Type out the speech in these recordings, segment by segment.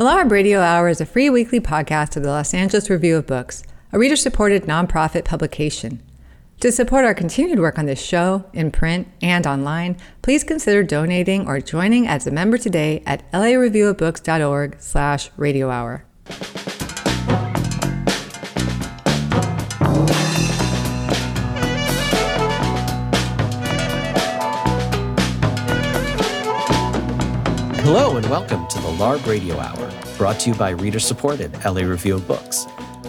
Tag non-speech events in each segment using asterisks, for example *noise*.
The LARB Radio Hour is a free weekly podcast of the Los Angeles Review of Books, a reader supported nonprofit publication. To support our continued work on this show, in print and online, please consider donating or joining as a member today at lareviewofbooks.org slash radio and welcome to the LARB Radio Hour, brought to you by reader supported LA Review of Books.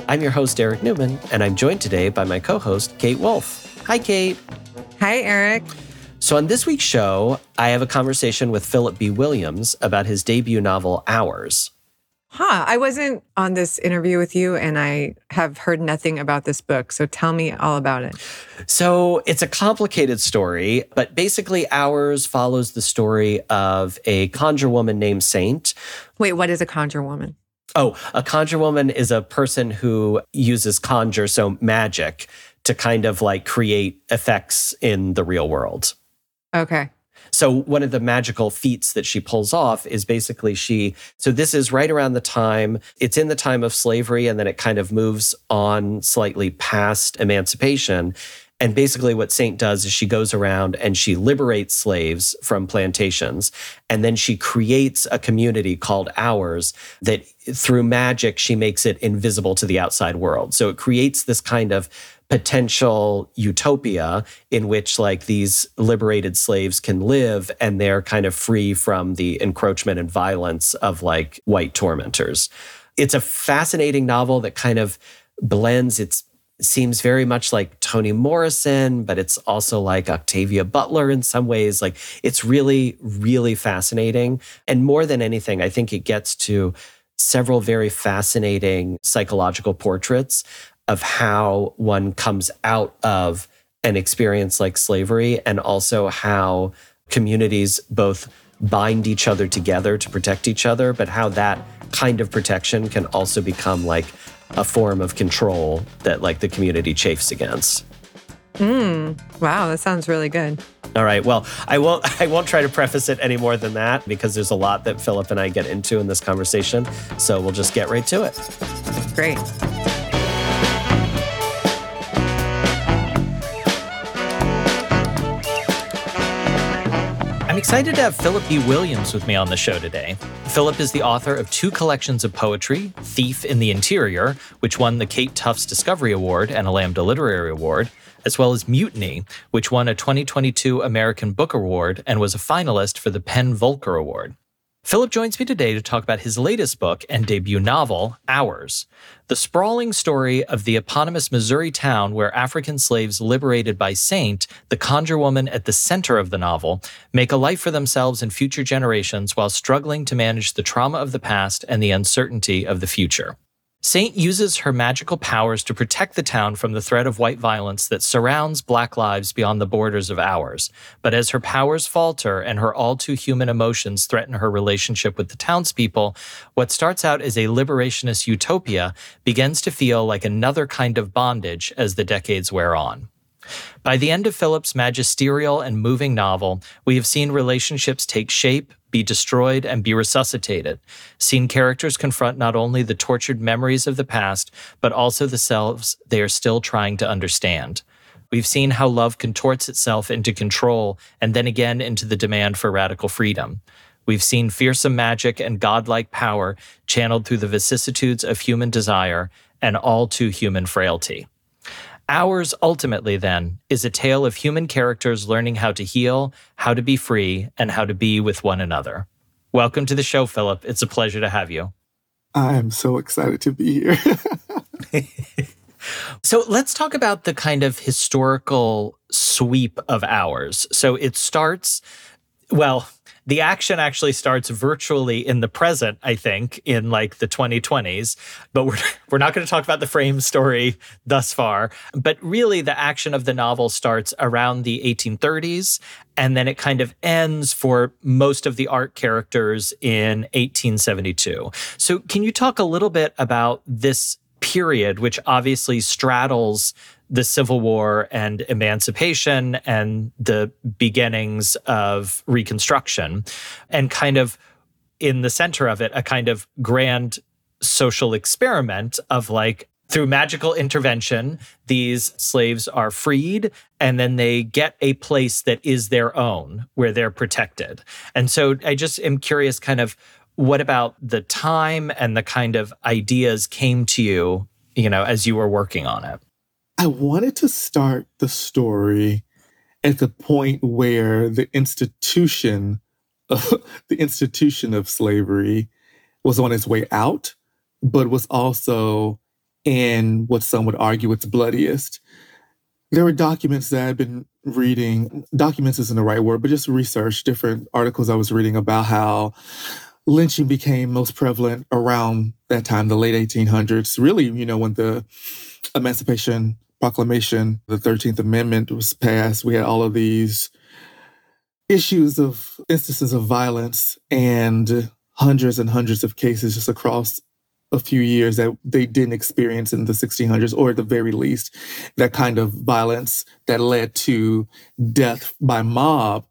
I'm your host, Eric Newman, and I'm joined today by my co host, Kate Wolf. Hi, Kate. Hi, Eric. So, on this week's show, I have a conversation with Phillip B. Williams about his debut novel, Ours. Huh. I wasn't on this interview with you and I have heard nothing about this book. So tell me all about it. So it's a complicated story, but basically, ours follows the story of a conjure woman named Saint. Wait, what is a conjure woman? Oh, a conjure woman is a person who uses conjure, so magic, to kind of like create effects in the real world. Okay. So one of the magical feats that she pulls off is basically she so this is right around the time it's in the time of slavery and then it kind of moves on slightly past emancipation and basically, what Saint does is she goes around and she liberates slaves from plantations. And then she creates a community called Ours that through magic, she makes it invisible to the outside world. So it creates this kind of potential utopia in which like these liberated slaves can live and they're kind of free from the encroachment and violence of like white tormentors. It's a fascinating novel that kind of blends its seems very much like Toni Morrison, but it's also like Octavia Butler in some ways. Like it's really, really fascinating. And more than anything, I think it gets to several very fascinating psychological portraits of how one comes out of an experience like slavery and also how communities both bind each other together to protect each other, but how that kind of protection can also become like a form of control that like the community chafes against. Mm, wow, that sounds really good. All right. Well, I won't *laughs* I won't try to preface it any more than that because there's a lot that Phillip and I get into in this conversation. So we'll just get right to it. Great. Excited to have Phillip B. Williams with me on the show today. Phillip is the author of two collections of poetry Thief in the Interior, which won the Kate Tufts Discovery Award and a Lambda Literary Award, as well as Mutiny, which won a 2022 American Book Award and was a finalist for the PEN Voelcker Award. Phillip joins me today to talk about his latest book and debut novel, Ours, the sprawling story of the eponymous Missouri town where African slaves liberated by Saint, the conjure woman at the center of the novel, make a life for themselves and future generations while struggling to manage the trauma of the past and the uncertainty of the future. Saint uses her magical powers to protect the town from the threat of white violence that surrounds Black lives beyond the borders of ours. But as her powers falter and her all too human emotions threaten her relationship with the townspeople, what starts out as a liberationist utopia begins to feel like another kind of bondage as the decades wear on. By the end of Phillip's magisterial and moving novel, we have seen relationships take shape, be destroyed, and be resuscitated, seen characters confront not only the tortured memories of the past, but also the selves they are still trying to understand. We've seen how love contorts itself into control and then again into the demand for radical freedom. We've seen fearsome magic and godlike power channeled through the vicissitudes of human desire and all too human frailty. Ours, ultimately, then, is a tale of human characters learning how to heal, how to be free, and how to be with one another. Welcome to the show, Phillip. It's a pleasure to have you. I am so excited to be here. *laughs* so let's talk about the kind of historical sweep of ours. So it starts, well, the action actually starts virtually in the present, I think, in like the 2020s. But we're, *laughs* we're not going to talk about the frame story thus far. But really, the action of the novel starts around the 1830s. And then it kind of ends for most of the art characters in 1872. So, can you talk a little bit about this period, which obviously straddles the Civil War and emancipation and the beginnings of Reconstruction, and kind of in the center of it a kind of grand social experiment of like through magical intervention, these slaves are freed and then they get a place that is their own where they're protected. And so I just am curious kind of what about the time and the kind of ideas came to you, you know, as you were working on it? I wanted to start the story at the point where the institution *laughs* of, the institution of slavery was on its way out, but was also in what some would argue its bloodiest. There were documents that I've been reading, documents isn't the right word, but just research, different articles I was reading about how lynching became most prevalent around that time, the late 1800s. Really, you know, when the Emancipation Proclamation, the 13th Amendment was passed, we had all of these issues of instances of violence and hundreds and hundreds of cases just across a few years that they didn't experience in the 1600s, or at the very least, that kind of violence that led to death by mob.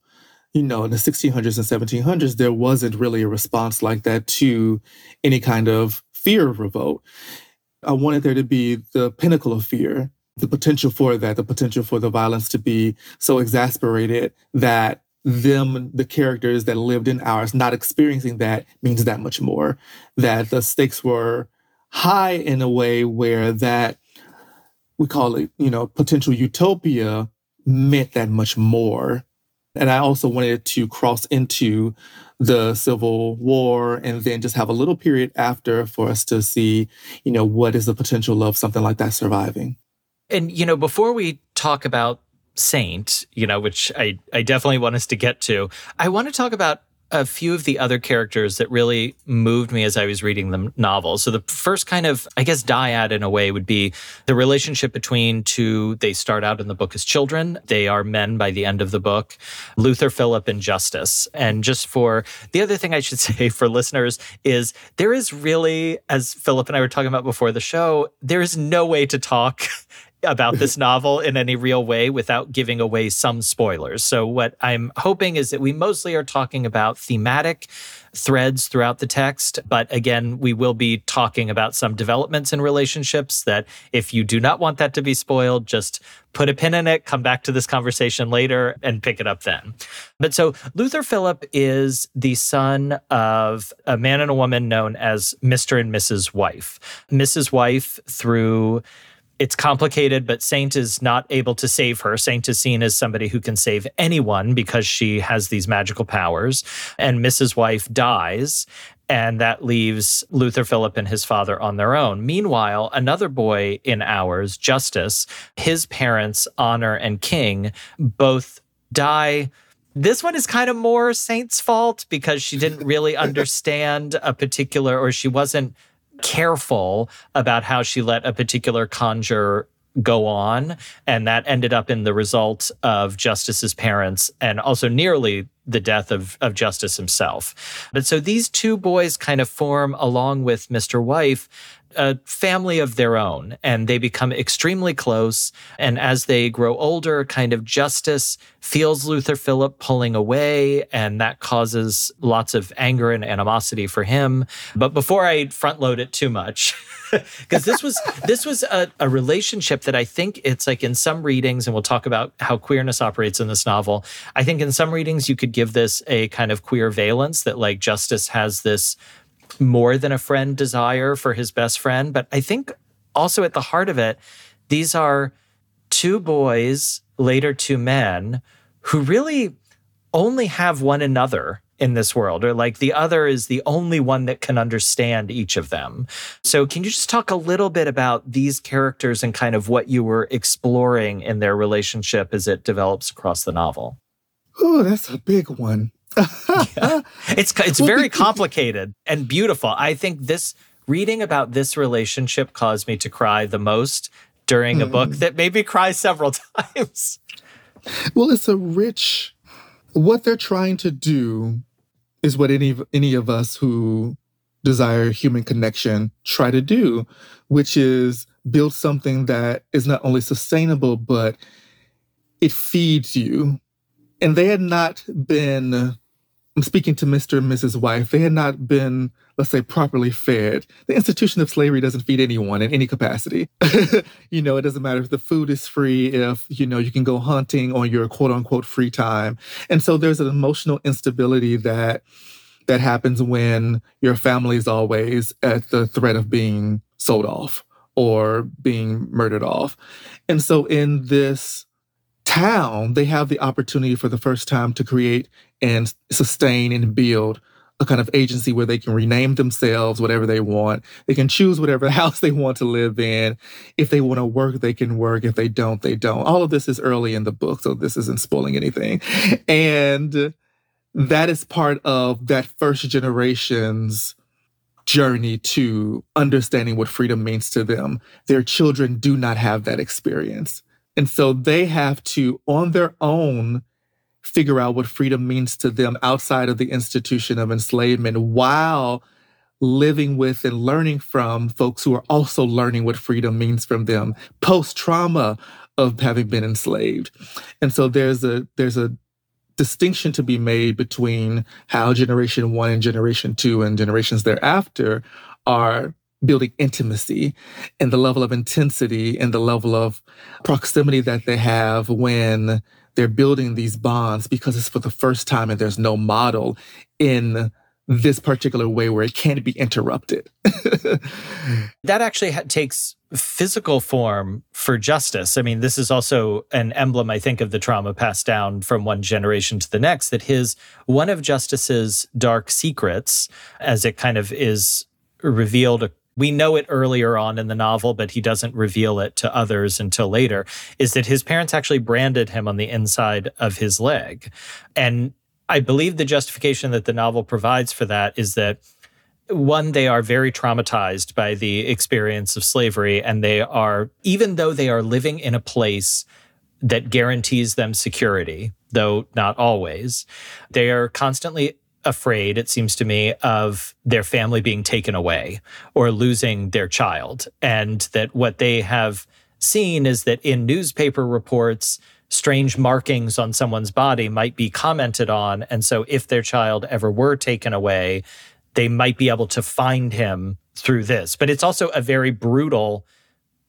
You know, in the 1600s and 1700s, there wasn't really a response like that to any kind of fear of revolt. I wanted there to be the pinnacle of fear, the potential for that, the potential for the violence to be so exasperated that them, the characters that lived in ours, not experiencing that means that much more. That the stakes were high in a way where that we call it, you know, potential utopia meant that much more. And I also wanted to cross into the Civil War and then just have a little period after for us to see, you know, what is the potential of something like that surviving. And, you know, before we talk about Saint, you know, which I, I definitely want us to get to. I want to talk about a few of the other characters that really moved me as I was reading the novel. So the first kind of, I guess, dyad in a way would be the relationship between two. They start out in the book as children. They are men by the end of the book. Luther, Philip, and Justus. And just for the other thing I should *laughs* say for listeners is there is really, as Phillip and I were talking about before the show, there is no way to talk *laughs* about this *laughs* novel in any real way without giving away some spoilers. So, what I'm hoping is that we mostly are talking about thematic threads throughout the text. But again, we will be talking about some developments in relationships that if you do not want that to be spoiled, just put a pin in it, come back to this conversation later and pick it up then. But so Luther Philip is the son of a man and a woman known as Mr. and Mrs. Wife. Mrs. Wife, through it's complicated, but Saint is not able to save her. Saint is seen as somebody who can save anyone because she has these magical powers. And Mrs. Wife dies, and that leaves Luther Philip and his father on their own. Meanwhile, another boy in ours, Justice, his parents, Honor and King, both die. This one is kind of more Saint's fault because she didn't really *laughs* understand a particular, or she wasn't careful about how she let a particular conjure go on. And that ended up in the result of Justice's parents and also nearly the death of, of Justus himself. But so these two boys kind of form, along with Mr. Wife, a family of their own and they become extremely close. And as they grow older, kind of justice feels Luther Philip pulling away, and that causes lots of anger and animosity for him. But before I front load it too much, *laughs* because this was this was a, a relationship that I think it's like in some readings, and we'll talk about how queerness operates in this novel. I think in some readings you could give this a kind of queer valence that like justice has this more than a friend desire for his best friend. But I think also at the heart of it, these are two boys, later two men, who really only have one another in this world, or like the other is the only one that can understand each of them. So, can you just talk a little bit about these characters and kind of what you were exploring in their relationship as it develops across the novel? Oh, that's a big one yeah. *laughs* It's it's very complicated and beautiful. I think this reading about this relationship caused me to cry the most during mm. a book hmm. that made me cry several *laughs* times. Well, it's a rich what they're trying to do is what any any of us who desire human connection try to do, which is build something that is not only sustainable but it feeds you. And they had not been I'm speaking to Mr. and Mrs. Wife, they had not been, let's say, properly fed. The institution of slavery doesn't feed anyone in any capacity. *laughs* you know, it doesn't matter if the food is free, if, you know, you can go hunting on your quote unquote free time. And so there's an emotional instability that that happens when your family is always at the threat of being sold off or being murdered off. And so in this town, they have the opportunity for the first time to create and sustain and build a kind of agency where they can rename themselves whatever they want. They can choose whatever *laughs* house they want to live in. If they want to work, they can work. If they don't, they don't. All of this is early in the book, so this isn't spoiling anything. And that is part of that first generation's journey to understanding what freedom means to them. Their children do not have that experience. And so they have to, on their own, figure out what freedom means to them outside of the institution of enslavement while living with and learning from folks who are also learning what freedom means from them post trauma of having been enslaved. And so there's a there's a distinction to be made between how generation 1 and generation 2 and generations thereafter are building intimacy and the level of intensity and the level of proximity that they have when they're building these bonds because it's for the first time and there's no model in this particular way where it can't be interrupted. *laughs* that actually ha- takes physical form for justice. I mean, this is also an emblem, I think, of the trauma passed down from one generation to the next that his one of Justice's dark secrets, as it kind of is revealed we know it earlier on in the novel, but he doesn't reveal it to others until later, is that his parents actually branded him on the inside of his leg. And I believe the justification that the novel provides for that is that one, they are very traumatized by the experience of slavery, and they are, even though they are living in a place that guarantees them security, though not always, they are constantly afraid, it seems to me, of their family being taken away or losing their child. And that what they have seen is that in newspaper reports, strange markings on someone's body might be commented on. And so if their child ever were taken away, they might be able to find him through this. But it's also a very brutal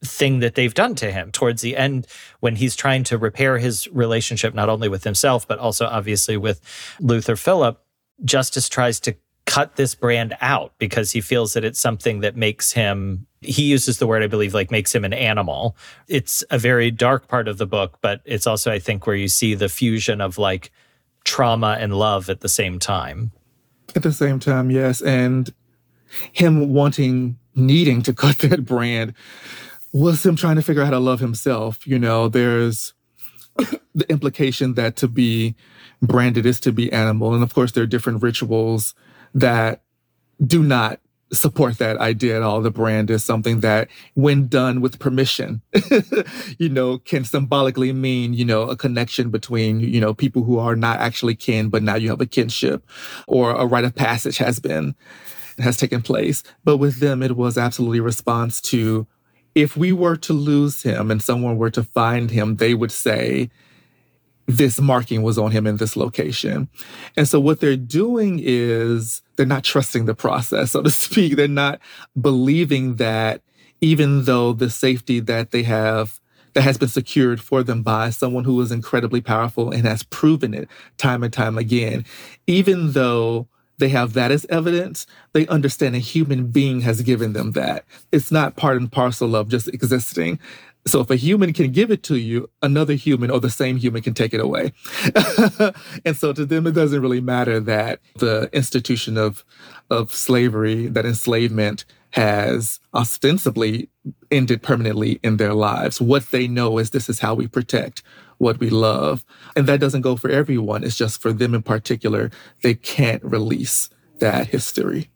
thing that they've done to him towards the end when he's trying to repair his relationship not only with himself but also obviously with Luther Phillip Justice tries to cut this brand out because he feels that it's something that makes him he uses the word i believe like makes him an animal. It's a very dark part of the book but it's also i think where you see the fusion of like trauma and love at the same time. At the same time yes and him wanting needing to cut that brand was him trying to figure out how to love himself you know? There's *coughs* the implication that to be branded is to be animal. And of course, there are different rituals that do not support that idea at all. The brand is something that, when done with permission, *laughs* you know, can symbolically mean, you know, a connection between, you know, people who are not actually kin, but now you have a kinship or a rite of passage has been, has taken place. But with them, it was absolutely a response to if we were to lose him and someone were to find him, they would say, this marking was on him in this location. And so what they're doing is they're not trusting the process, so to *laughs* speak. They're not believing that even though the safety that they have that has been secured for them by someone who is incredibly powerful and has proven it time and time again, even though they have that as evidence, they understand a human being has given them that. It's not part and parcel of just existing. So if a human can give it to you, another human or the same human can take it away. *laughs* and so to them, it doesn't really matter that the institution of, of slavery, that enslavement has ostensibly ended permanently in their lives. What they know is this is how we protect what we love. And that doesn't go for everyone. It's just for them in particular. They can't release that history.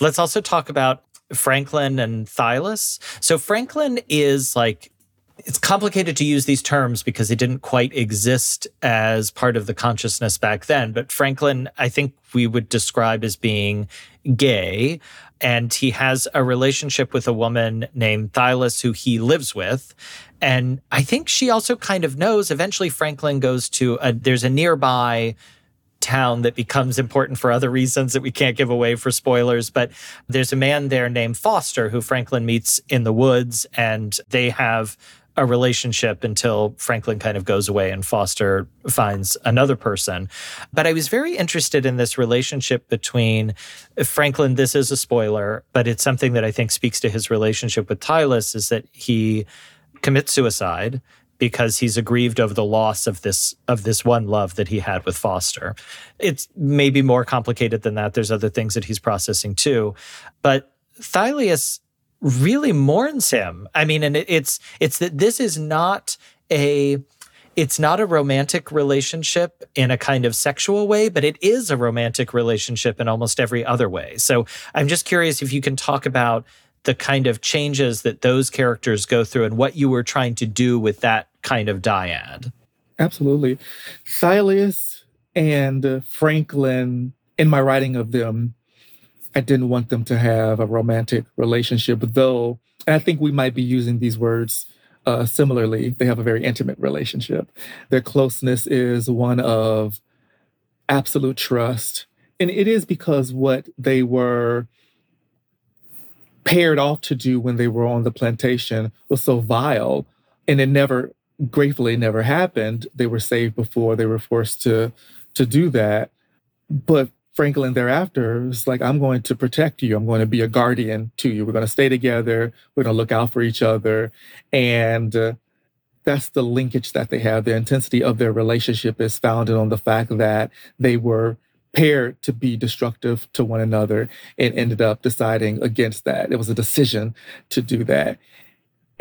Let's also talk about Franklin and Thylas. So Franklin is like it's complicated to use these terms because they didn't quite exist as part of the consciousness back then. But Franklin, I think we would describe as being gay. And he has a relationship with a woman named Thylas who he lives with. And I think she also kind of knows eventually Franklin goes to a, there's a nearby town that becomes important for other reasons that we can't give away for spoilers. But there's a man there named Foster who Franklin meets in the woods, and they have a relationship until Franklin kind of goes away and Foster finds another person. But I was very interested in this relationship between Franklin. This is a spoiler, but it's something that I think speaks to his relationship with Tylus is that he commits suicide because he's aggrieved over the loss of this of this one love that he had with Foster. It's maybe more complicated than that. There's other things that he's processing too. But Thylius really mourns him. I mean, and it's it's that this is not a it's not a romantic relationship in a kind of sexual way, but it is a romantic relationship in almost every other way. So I'm just curious if you can talk about the kind of changes that those characters go through and what you were trying to do with that kind of dyad. Absolutely. Thylius and Franklin, in my writing of them, I didn't want them to have a romantic relationship, though, and I think we might be using these words uh, similarly. They have a very intimate relationship. Their closeness is one of absolute trust. And it is because what they were paired off to do when they were on the plantation was so vile and it never gratefully never happened. They were saved before they were forced to to do that. But franklin thereafter was like i'm going to protect you. I'm going to be a guardian to you. We're going to stay together. We're going to look out for each other. And uh, that's the linkage that they have. The intensity of their relationship is founded on the fact that they were paired to be destructive to one another and ended up deciding against that. It was a decision to do that.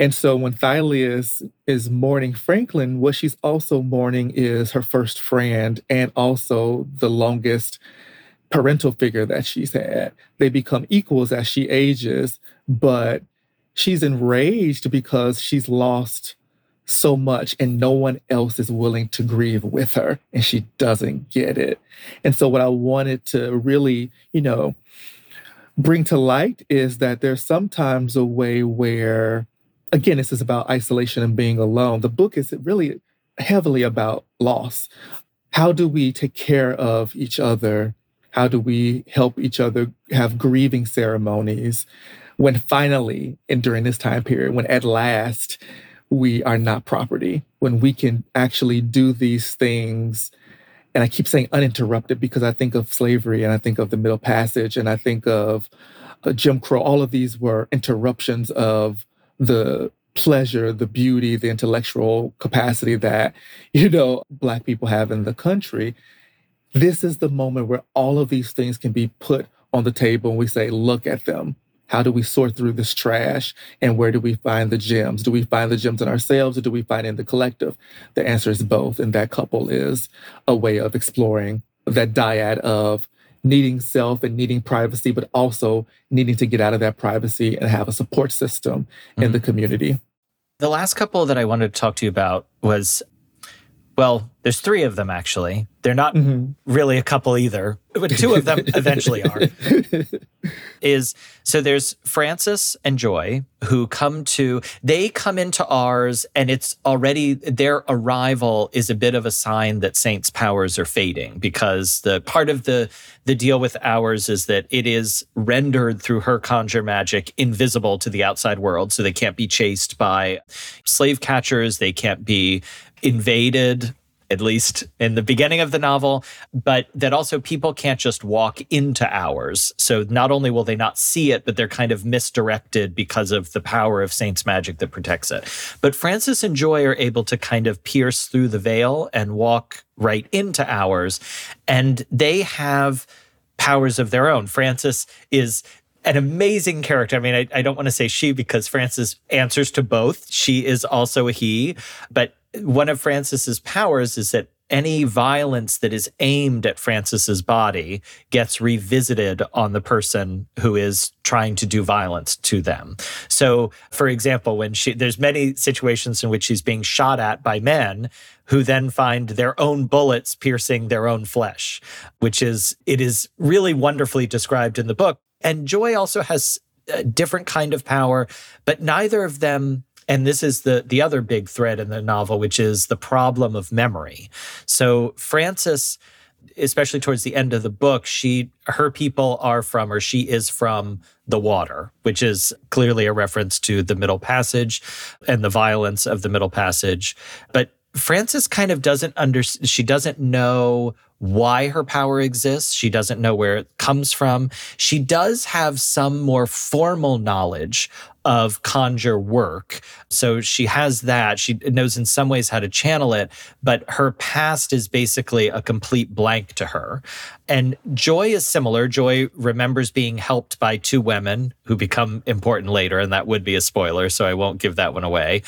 And so when Thylius is mourning Franklin, what she's also mourning is her first friend and also the longest parental figure that she's had. They become equals as she ages, but she's enraged because she's lost so much and no one else is willing to grieve with her and she doesn't get it. And so what I wanted to really, you know, bring to light is that there's sometimes a way where again this is about isolation and being alone. The book is really heavily about loss. How do we take care of each other? How do we help each other have grieving ceremonies when finally and during this time period when at last we are not property, when we can actually do these things. And I keep saying uninterrupted because I think of slavery and I think of the Middle Passage and I think of uh, Jim Crow. All of these were interruptions of the pleasure, the beauty, the intellectual capacity that, you know, Black people have in the country. This is the moment where all of these things can be put on the table and we say, look at them. How do we sort through this trash? And where do we find the gems? Do we find the gems in ourselves or do we find in the collective? The answer is both. And that couple is a way of exploring that dyad of needing self and needing privacy, but also needing to get out of that privacy and have a support system mm-hmm. in the community. The last couple that I wanted to talk to you about was well, there's three of them actually. They're not mm-hmm. really a couple either, but two of them *laughs* eventually are. Is so there's Francis and Joy who come to they come into ours and it's already their arrival is a bit of a sign that Saint's powers are fading because the part of the the deal with ours is that it is rendered through her conjure magic invisible to the outside world so they can't be chased by slave catchers, they can't be invaded at least in the beginning of the novel, but that also people can't just walk into ours. So not only will they not see it, but they're kind of misdirected because of the power of Saint's magic that protects it. But Francis and Joy are able to kind of pierce through the veil and walk right into ours. And they have powers of their own. Francis is an amazing character. I mean, I, I don't want to say she because Francis answers to both. She is also a he, but one of Francis's powers is that any violence that is aimed at Francis's body gets revisited on the person who is trying to do violence to them. So, for example, when she there's many situations in which she's being shot at by men who then find their own bullets piercing their own flesh, which is it is really wonderfully described in the book. And Joy also has a different kind of power, but neither of them and this is the the other big thread in the novel which is the problem of memory so francis especially towards the end of the book, she her people are from or she is from the water, which is clearly a reference to the Middle Passage and the violence of the Middle Passage. But Frances kind of doesn't under she doesn't know why her power exists. She doesn't know where it comes from. She does have some more formal knowledge of conjure work. So she has that. She knows in some ways how to channel it, but her past is basically a complete blank to her. And Joy is similar. Joy remembers being helped by two women who become important later, and that would be a spoiler, so I won't give that one away.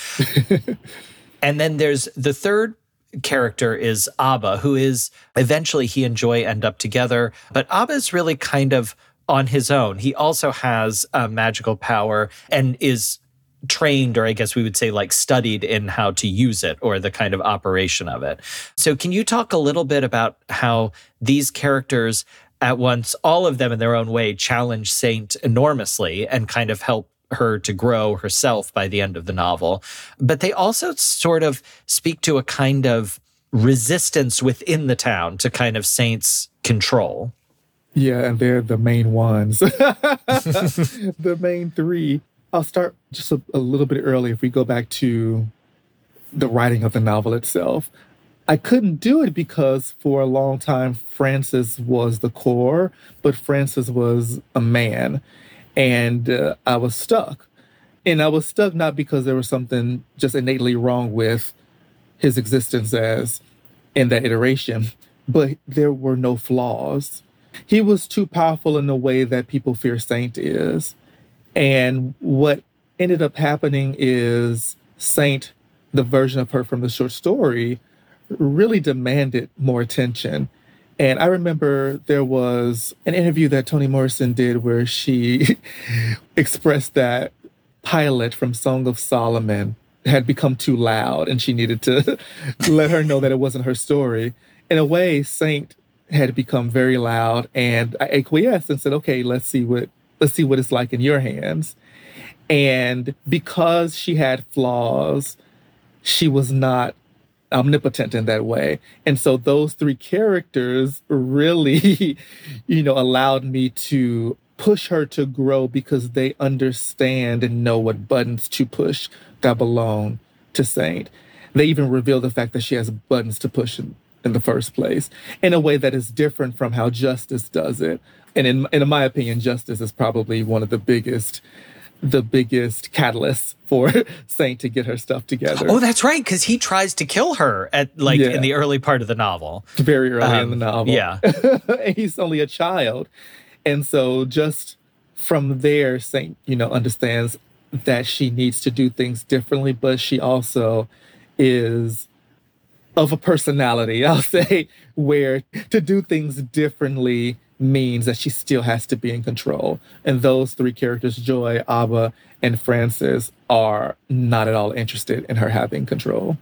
*laughs* and then there's the third character is Abba, who is eventually he and Joy end up together. But Abba is really kind of on his own. He also has a magical power and is trained, or I guess we would say like studied in how to use it or the kind of operation of it. So, can you talk a little bit about how these characters at once, all of them in their own way, challenge Saint enormously and kind of help her to grow herself by the end of the novel. But they also sort of speak to a kind of resistance within the town to kind of Saint's control. Yeah, and they're the main ones. *laughs* the main three. I'll start just a, a, little bit early if we go back to the writing of the novel itself. I couldn't do it because for a long time Francis was the core, but Francis was a man and uh, I was stuck. And I was stuck not because there was something just innately wrong with his existence as in that iteration, but there were no flaws. He was too powerful in the way that people fear Saint is. And what ended up happening is Saint, the version of her from the short story, really demanded more attention. And I remember there was an interview that Toni Morrison did where she *laughs* expressed that Pilate from Song of Solomon had become too loud and she needed to *laughs* let her know that it wasn't her story. In a way, Saint had become very loud and I acquiesced and said, okay, let's see what let's see what it's like in your hands. And because she had flaws, she was not omnipotent in that way. And so those three characters really, *laughs* you know, allowed me to push her to grow because they understand and know what buttons to push that belong to Saint. They even reveal the fact that she has buttons to push in, in the first place in a way that is different from how Justice does it. And in, in my opinion, Justice is probably one of the biggest the biggest catalyst for *laughs* Saint to get her stuff together. Oh, that's right, because he tries to kill her at like yeah. in the early part of the novel. Very early um, in the um, novel. Yeah. *laughs* He's only a child. And so just from there, Saint, you know, understands that she needs to do things differently, but she also is of a personality, *laughs* I'll say, where to do things differently means that she still has to be in control. And those three characters, Joy, Abba, and Frances, are not at all interested in her having control.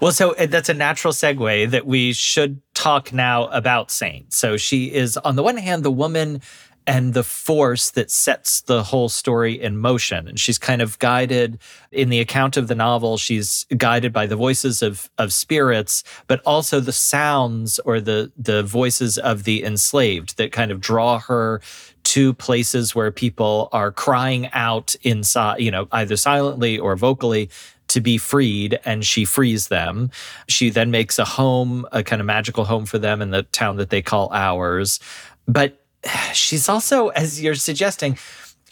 Well, so uh, that's a natural segue that we should talk now about Saint. So she is, on the one hand, the woman and the force that sets the whole story in motion. And she's kind of guided in the account of the novel, she's guided by the voices of, of spirits, but also the sounds or the, the voices of the enslaved that kind of draw her to places where people are crying out inside, you know, either silently or vocally to be freed and she frees them. She then makes a home, a kind of magical home for them in the town that they call ours. But she's also, as you're suggesting,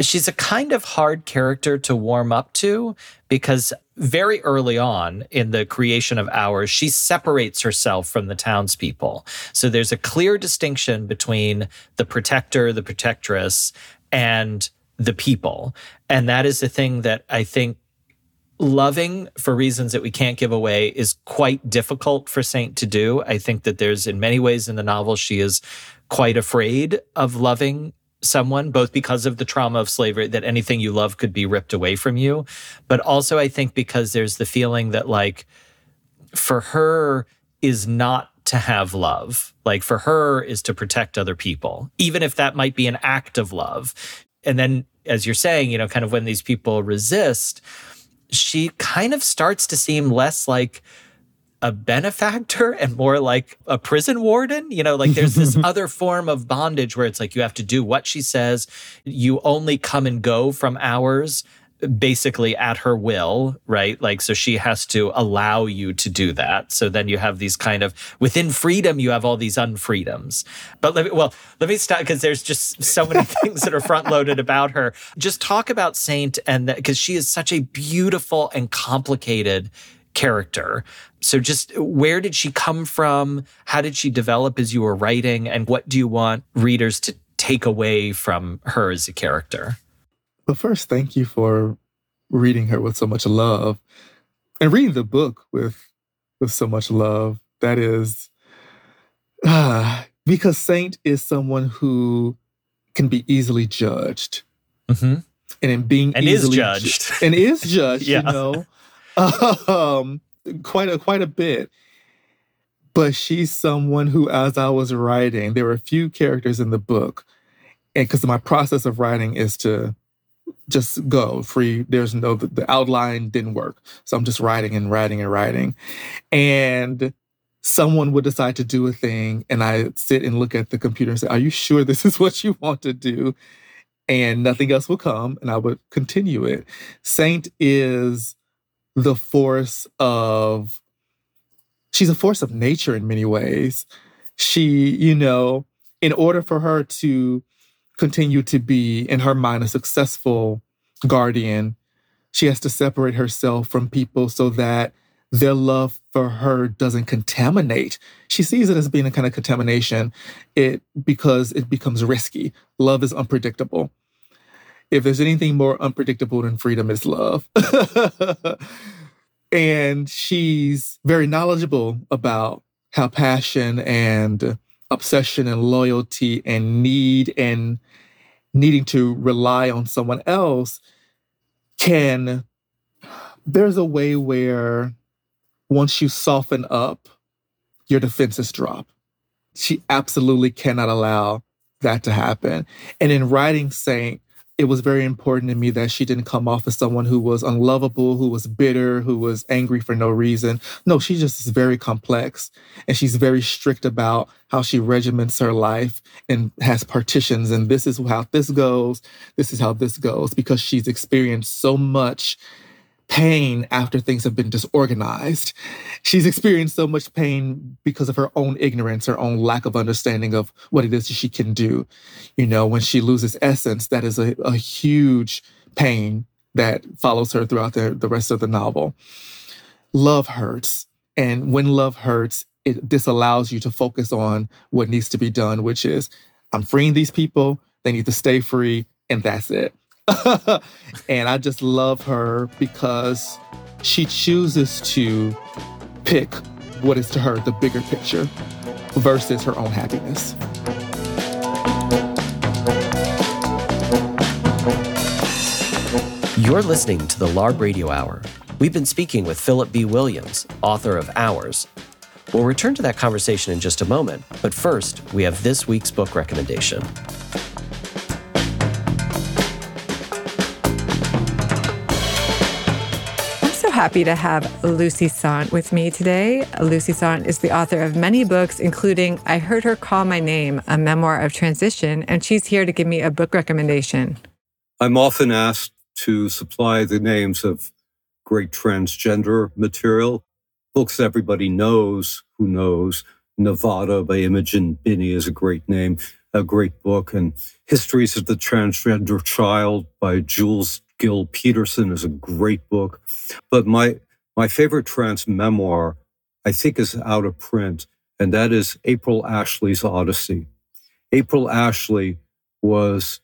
she's a kind of hard character to warm up to because very early on in the creation of ours, she separates herself from the townspeople. So there's a clear distinction between the protector, the protectress, and the people. And that is the thing that I think loving for reasons that we can't give away is quite difficult for Saint to do. I think that there's in many ways in the novel she is quite afraid of loving someone, both because of the trauma of slavery, that anything you love could be ripped away from you. But also, I think because there's the feeling that, like, for her is not to have love. Like, for her is to protect other people, even if that might be an act of love. And then, as you're saying, you know, kind of when these people resist, she kind of starts to seem less like a benefactor and more like a prison warden. You know, like there's this *laughs* other form of bondage where it's like you have to do what she says. You only come and go from Ours basically at her will, right? Like, so she has to allow you to do that. So then you have these kind of within freedom, you have all these unfreedoms. But let me, well, let me stop because there's just so many *laughs* things that are front loaded about her. Just talk about Saint and because she is such a beautiful and complicated character. So just where did she come from? How did she develop as you were writing? And what do you want readers to take away from her as a character? But first, thank you for reading her with so much love and reading the book with with so much love. That is uh, *sighs* because Saint is someone who can be easily judged. Mm-hmm. And in being and is judged. Ju- and is judged, *laughs* yeah. you know. Um, quite a quite a bit. But she's someone who, as I was writing, there were a few characters in the book, and because my process of writing is to just go free. There's no the, the outline didn't work, so I'm just writing and writing and writing, and someone would decide to do a thing, and I sit and look at the computer and say, "Are you sure this *laughs* is what you want to do?" And nothing else will come, and I would continue it. Saint is the force of she's a force of nature in many ways. She, you know, in order for her to continue to be, in her mind, a successful guardian, she has to separate herself from people so that their love for her doesn't contaminate. She sees it as being a kind of contamination it because it becomes risky. Love is unpredictable if there's anything more unpredictable than freedom, it's love. *laughs* and she's very knowledgeable about how passion and obsession and loyalty and need and needing to rely on someone else can there's a way where once you soften up your defenses drop she absolutely cannot allow that to happen and in writing saint it was very important to me that she didn't come off as someone who was unlovable, who was bitter, who was angry for no reason. No, she just is very complex and she's very strict about how she regiments her life and has partitions. And this is how this goes. This is how this goes because she's experienced so much pain after things have been disorganized. She's experienced so much pain because of her own ignorance, her own lack of understanding of what it is she can do. You know, when she loses essence, that is a, a huge pain that follows her throughout the, the rest of the novel. Love hurts. And when love hurts, it disallows you to focus on what needs to be done, which is I'm freeing these people, they need to stay free, and that's it. *laughs* and I just love her because she chooses to pick what is to her the bigger picture versus her own happiness. You're listening to the LARB Radio Hour. We've been speaking with Phillip B. Williams, author of Ours. We'll return to that conversation in just a moment, but first, we have this week's book recommendation. Happy to have Lucy Sante with me today. Lucy Sante is the author of many books, including I Heard Her Call My Name, a memoir of transition, and she's here to give me a book recommendation. I'm often asked to supply the names of great transgender material. Books everybody knows who knows. Nevada by Imogen Binnie is a great name, a great book. And Histories of the Transgender Child by Jules Gill Peterson is a great book. But my my favorite trans memoir, I think, is out of print, and that is April Ashley's Odyssey. April Ashley was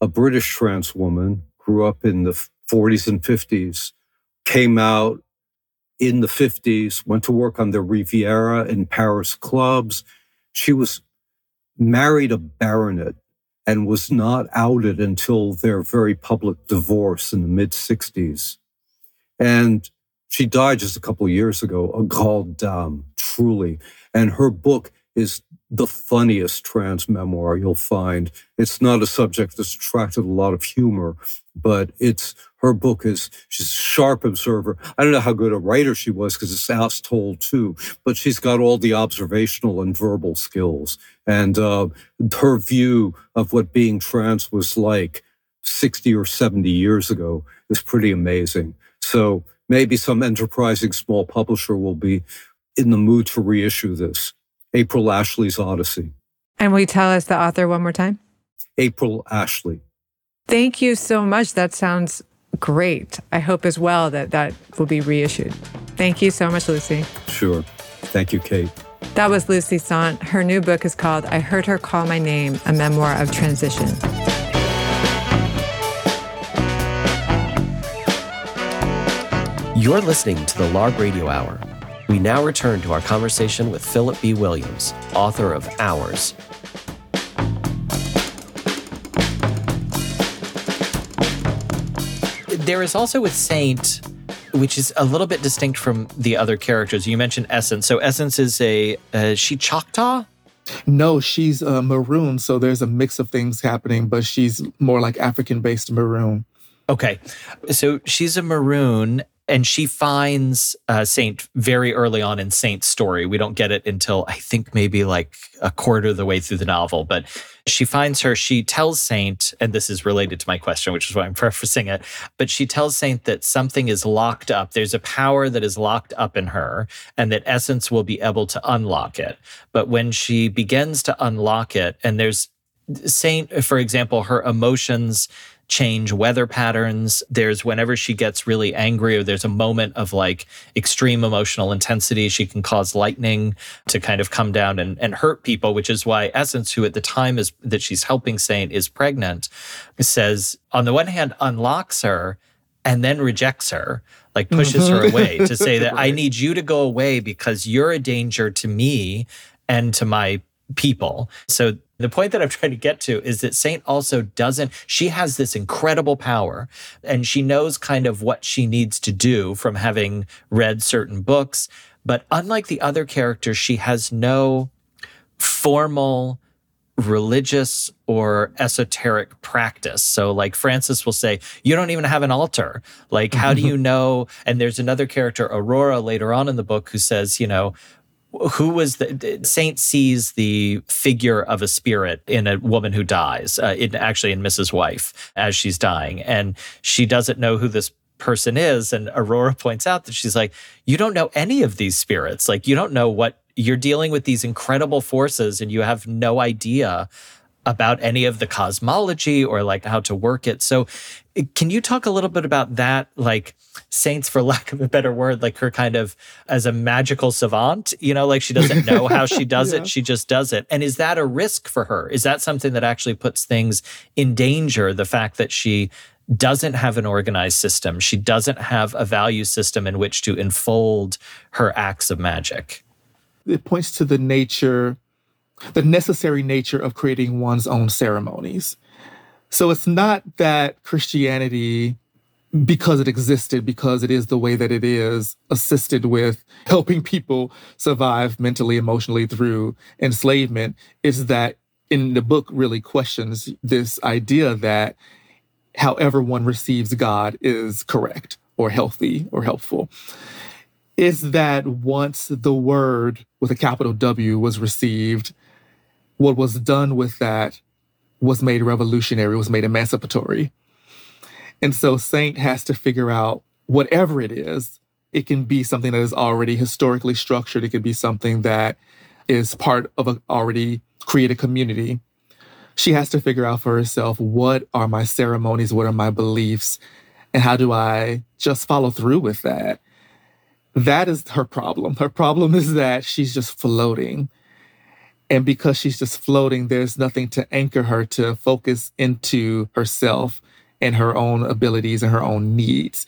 a British trans woman, grew up in the 40s and 50s, came out in the 50s, went to work on the Riviera in Paris clubs. She was married a baronet and was not outed until their very public divorce in the mid 60s. And she died just a couple years ago, a grande dame, truly. And her book is the funniest trans memoir you'll find. It's not a subject that's attracted a lot of humor, but it's her book is she's a sharp observer. I don't know how good a writer she was because it's House told too, but she's got all the observational and verbal skills. And uh, her view of what being trans was like 60 or 70 years ago is pretty amazing. So maybe some enterprising small publisher will be in the mood to reissue this. April Ashley's Odyssey. And will you tell us the author one more time? April Ashley. Thank you so much. That sounds great. I hope as well that that will be reissued. Thank you so much, Lucy. Sure. Thank you, Kate. That was Lucy Sante. Her new book is called I Heard Her Call My Name, a memoir of transition. You're listening to the LARB Radio Hour. We now return to our conversation with Phillip B. Williams, author of Ours, there is also with Saint, which is a little bit distinct from the other characters. You mentioned Essence. So Essence is a uh, she Choctaw. No, she's a maroon. So there's a mix of things happening, but she's more like African based maroon. Okay. So she's a maroon and she finds uh, Saint very early on in Saint's story. We don't get it until I think maybe like a quarter of the way through the novel, but she finds her. She tells Saint, and this is related to my question, which is why I'm *laughs* prefacing it, but she tells Saint that something is locked up. There's a power that is locked up in her, and that Essence will be able to unlock it. But when she begins to unlock it, and there's Saint, for example, her emotions change weather patterns. There's whenever she gets really angry or there's a moment of like extreme emotional intensity, she can cause lightning to kind of come down and, and hurt people, which is why Essence, who at the time is that she's helping Saint is pregnant, says on the one hand unlocks her and then rejects her, like pushes her mm-hmm. away to say *laughs* that right. I need you to go away because you're a danger to me and to my people. So the point that I'm trying to get to is that Saint also doesn't, she has this incredible power and she knows kind of what she needs to do from having read certain books. But unlike the other characters, she has no formal religious or esoteric practice. So, like Francis will say, You don't even have an altar. Like, how do *laughs* you know? And there's another character, Aurora, later on in the book, who says, You know, who was the saint sees the figure of a spirit in a woman who dies uh, in actually in mrs wife as she's dying. And she doesn't know who this person is. And aurora points out that she's like you don't know any of these spirits. Like you don't know what you're dealing with these incredible forces and you have no idea about any of the cosmology or like how to work it. So, eh, can you talk a little bit about that? Like, Saints, for *laughs* lack of a better word, like her kind of as a magical savant, you know, like she doesn't know how she *laughs* does yeah. it, she just does it. And is that a risk for her? Is that something that actually puts things in danger? The fact that she doesn't have an organized system, she doesn't have a value system in which to enfold her acts of magic. It points to the nature the necessary nature of creating one's own ceremonies. So it's not that Christianity, because it existed, because it is the way that it is, assisted with helping people survive mentally, emotionally through enslavement, is that in the book really questions this idea that however one receives God is correct or healthy or helpful. Is that once the word with a capital W was received, what was done with that was made revolutionary, was made emancipatory. And so Saint has to figure out whatever it is, it can be something that is already historically structured. It could be something that is part of an already created community. She has to figure out for herself what are my ceremonies, what are my beliefs, and how do I just follow through with that? That is her problem. Her problem is that she's just floating. And because she's just floating, there's nothing to anchor her to focus into herself and her own abilities and her own needs.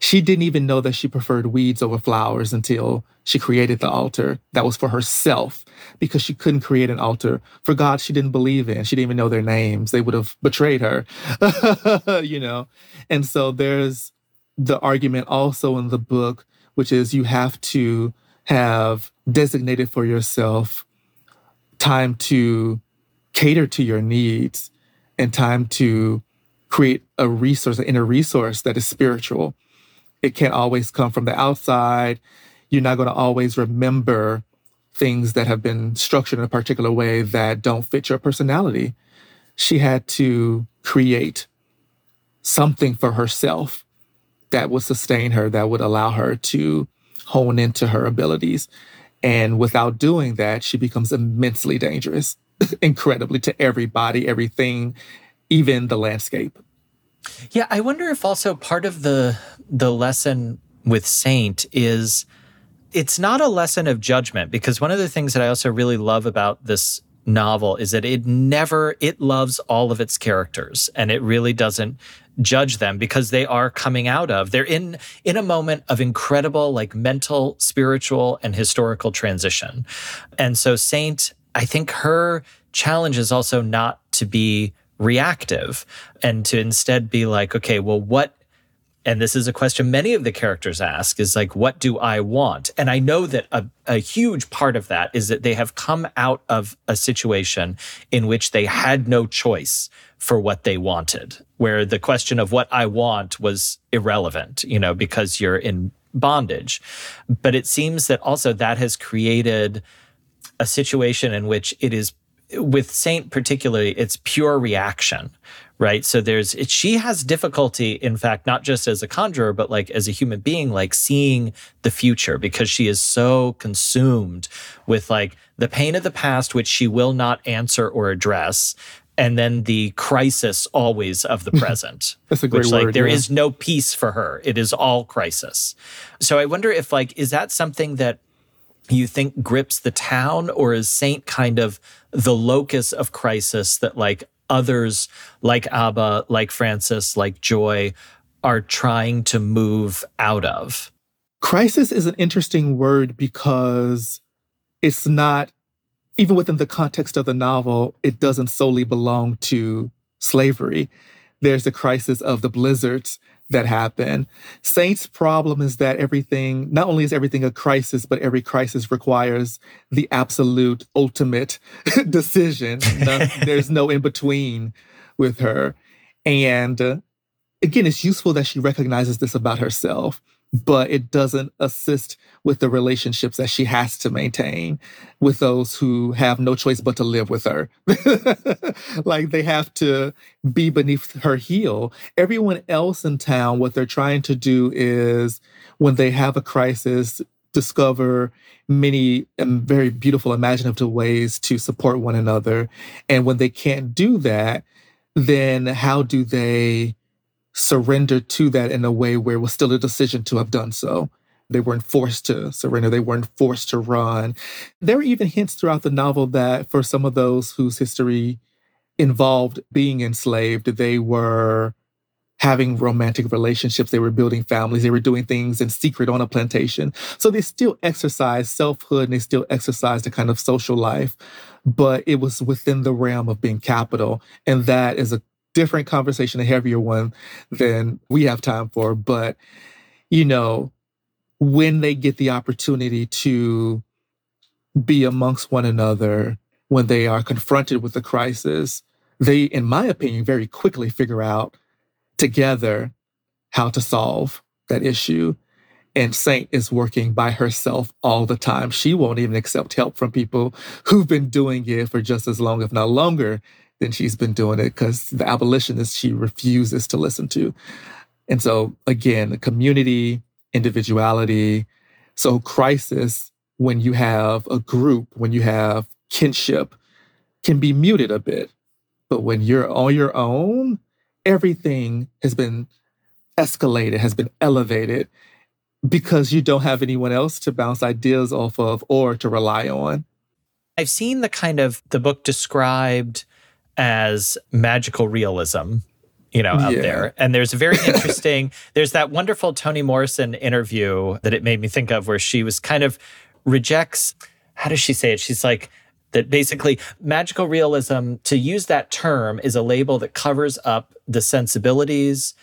She didn't even know that she preferred weeds over flowers until she created the altar that was for herself because she couldn't create an altar for God she didn't believe in. She didn't even know their names. They would have betrayed her, *laughs* you know? And so there's the argument also in the book, which is you have to have designated for yourself time to cater to your needs and time to create a resource, an inner resource that is spiritual. It can't always come from the outside. You're not going to always remember things that have been structured in a particular way that don't fit your personality. She had to create something for herself that would sustain her, that would allow her to hone into her abilities. And without doing that, she becomes immensely dangerous, *laughs* incredibly to everybody, everything, even the landscape. Yeah, I wonder if also part of the the lesson with Saint is it's not a lesson of judgment because one of the things that I also really love about this novel is that it never it loves all of its characters and it really doesn't judge them because they are coming out of they're in in a moment of incredible like mental spiritual and historical transition. And so saint i think her challenge is also not to be reactive and to instead be like okay well what and this is a question many of the characters ask is like what do i want? And i know that a, a, huge part of that is that they have come out of a situation in which they had no choice for what they wanted where the question of what i want was irrelevant you know because you're in bondage. But it seems that also that has created a situation in which it is with saint particularly it's pure reaction right? So there's it, she has difficulty in fact not just as a conjurer but like as a human being like seeing the future because she is so consumed with like the pain of the past which she will not answer or address and then the crisis always of the *laughs* present That's a great which word, like there yeah. is no peace for her. It is all crisis. So i wonder if like is that something that you think grips the town or is saint kind of the locus of crisis that like others like Abba, like Francis, like Joy are trying to move out of? Crisis is an interesting word because it's not, even within the context of the novel, it doesn't solely belong to slavery. There's the crisis of the blizzards that happen. Saint's problem is that everything, not only is everything a crisis, but every crisis requires the absolute ultimate *laughs* decision. No, *laughs* there's no in between with her. And uh, again, it's useful that she recognizes this about herself, but it doesn't assist with the relationships that she has to maintain with those who have no choice but to live with her. *laughs* like they have to be beneath her heel. Everyone else in town, what they're trying to do is when they have a crisis, discover many and very beautiful, imaginative ways to support one another. And when they can't do that, then how do they surrender to that in a way where it was still a decision to have done so? They weren't forced to surrender. They weren't forced to run. There are even hints throughout the novel that for some of those whose history involved being enslaved, they were having romantic relationships. They were building families. They were doing things in secret on a plantation. So they still exercised selfhood and they still exercised a kind of social life, but it was within the realm of being capital. And that is a different conversation, a heavier one than we have time for. But, you know, when they get the opportunity to be amongst one another, when they are confronted with a crisis, they, in my opinion, very quickly figure out together how to solve that issue. And Saint is working by herself all the time. She won't even accept help from people who've been doing it for just as long, if not longer, than she's been doing it because the abolitionists she refuses to listen to. And so, again, the community, individuality. So, crisis, when you have a group, when you have kinship, can be muted a bit. But when you're on your own, everything has been escalated, has been elevated because you don't have anyone else to bounce ideas off of or to rely on. I've seen the kind of the book described as magical realism, you know, out Yeah. there. And there's a very *laughs* interesting, there's that wonderful Toni Morrison interview that it made me think of where she was kind of rejects, how does she say it? She's like, that basically magical realism, to use that term, is a label that covers up the sensibilities,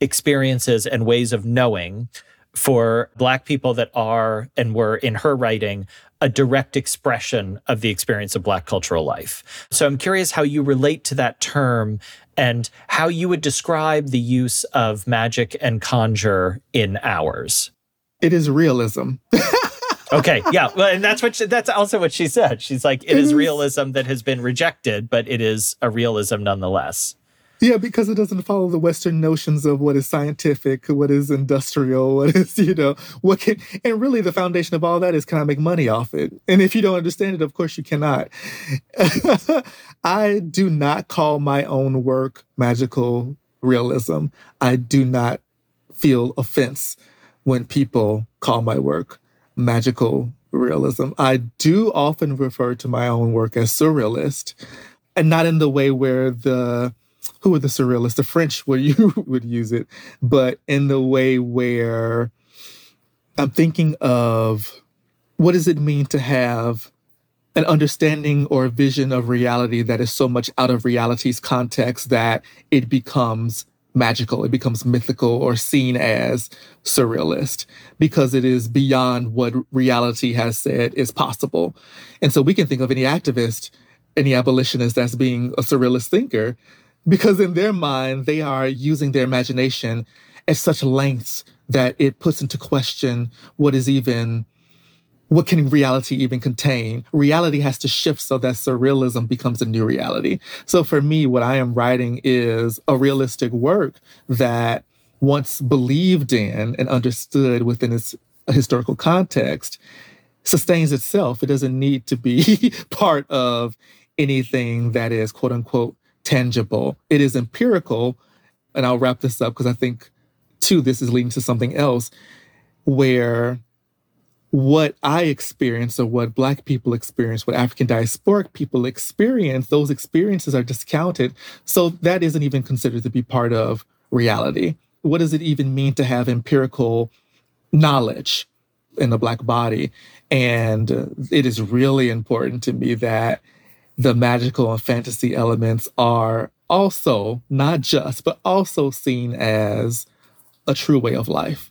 experiences, and ways of knowing for Black people that are and were, in her writing, a direct expression of the experience of Black cultural life. So I'm curious how you relate to that term and how you would describe the use of magic and conjure in ours. It is realism. *laughs* okay, yeah, well, and that's what she, that's also what she said. She's like, it, it is, is realism that has been rejected, but it is a realism nonetheless. Yeah, because it doesn't follow the Western notions of what is scientific, what is industrial, what is, you know, what can, and really the foundation of all that is can I make money off it? And if you don't understand it, of course you cannot. *laughs* I do not call my own work magical realism. I do not feel offense when people call my work magical realism. I do often refer to my own work as surrealist, and not in the way where the who the surrealists? The French would you *laughs* would use it, but in the way where I'm thinking of what does it mean to have an understanding or a vision of reality that is so much out of reality's context that it becomes magical, it becomes mythical or seen as surrealist because it is beyond what reality has said is possible. And so we can think of any activist, any abolitionist as being a surrealist thinker because in their mind, they are using their imagination at such lengths that it puts into question what is even what can reality even contain? Reality has to shift so that surrealism becomes a new reality. So for me, what I am writing is a realistic work that once believed in and understood within its historical context sustains itself. It doesn't need to be *laughs* part of anything that is quote unquote tangible. It is empirical. And I'll wrap this up because I think, too, this is leading to something else where what I experience or what Black people experience, what African diasporic people experience, those experiences are discounted. So that isn't even considered to be part of reality. What does it even mean to have empirical knowledge in the Black body? And it is really important to me that the magical and fantasy elements are also not just, but also seen as a true way of life.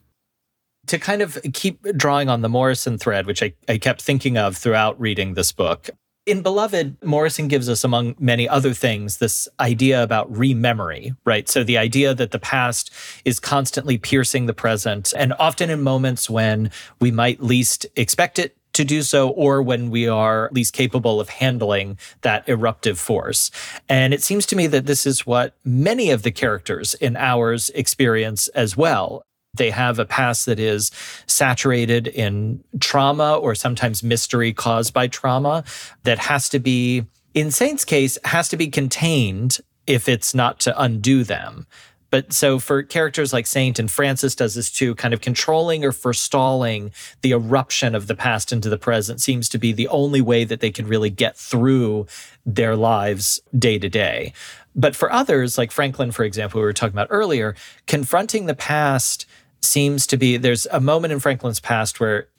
To kind of keep drawing on the Morrison thread, which I, I kept thinking of throughout reading this book, in Beloved, Morrison gives us, among many other things, this idea about rememory, right? So the idea that the past is constantly piercing the present, and often in moments when we might least expect it to do so or when we are least capable of handling that eruptive force. And it seems to me that this is what many of the characters in ours experience as well. They have a past that is saturated in trauma or sometimes mystery caused by trauma that has to be, in Saint's case, has to be contained if it's not to undo them. But so for characters like Saint and Francis does this too, kind of controlling or forestalling the eruption of the past into the present seems to be the only way that they can really get through their lives day to day. But for others, like Franklin, for example, we were talking about earlier, confronting the past seems to be there's a moment in Franklin's past where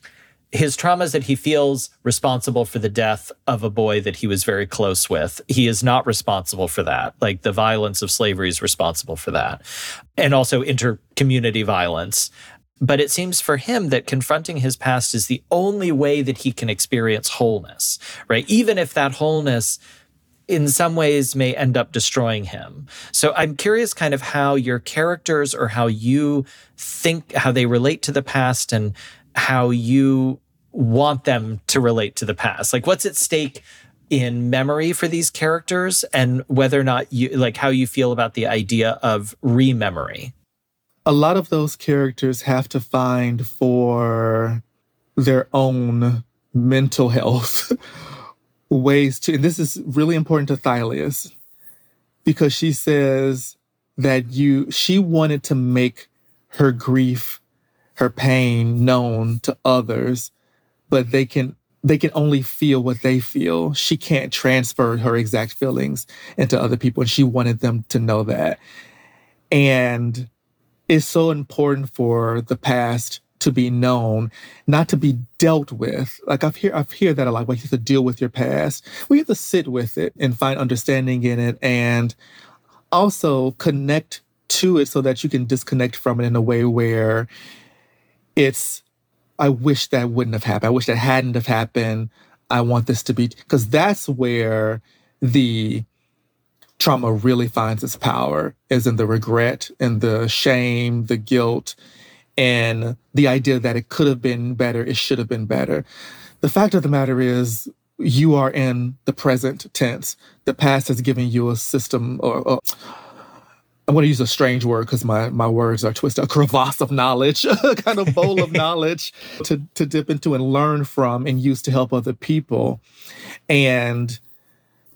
his trauma is that he feels responsible for the death of a boy that he was very close with. He is not responsible for that. Like the violence of slavery is responsible for that. And also inter-community violence. But it seems for him that confronting his past is the only way that he can experience wholeness, right? Even if that wholeness in some ways may end up destroying him. So I'm curious kind of how your characters or how you think how they relate to the past and how you want them to relate to the past. Like what's at stake in memory for these characters and whether or not you like how you feel about the idea of rememory. A lot of those characters have to find for their own mental health *laughs* ways to and this is really important to Thylias because she says that you she wanted to make her grief her pain known to others, but they can they can only feel what they feel. She can't transfer her exact feelings into other people. And she wanted them to know that. And it's so important for the past to be known, not to be dealt with. Like I've hear I've heard that a lot. Well, you have to deal with your past. We have to sit with it and find understanding in it and also connect to it so that you can disconnect from it in a way where it's I wish that wouldn't have happened. I wish that hadn't have happened. I want this to be because that's where the trauma really finds its power is in the regret and the shame, the guilt, and the idea that it could have been better, it should have been better. The fact of the matter is, you are in the present tense. The past has given you a system or, or I'm going to use a strange word because my, my words are twisted, a crevasse of knowledge, a *laughs* kind of bowl of knowledge *laughs* to, to dip into and learn from and use to help other people. And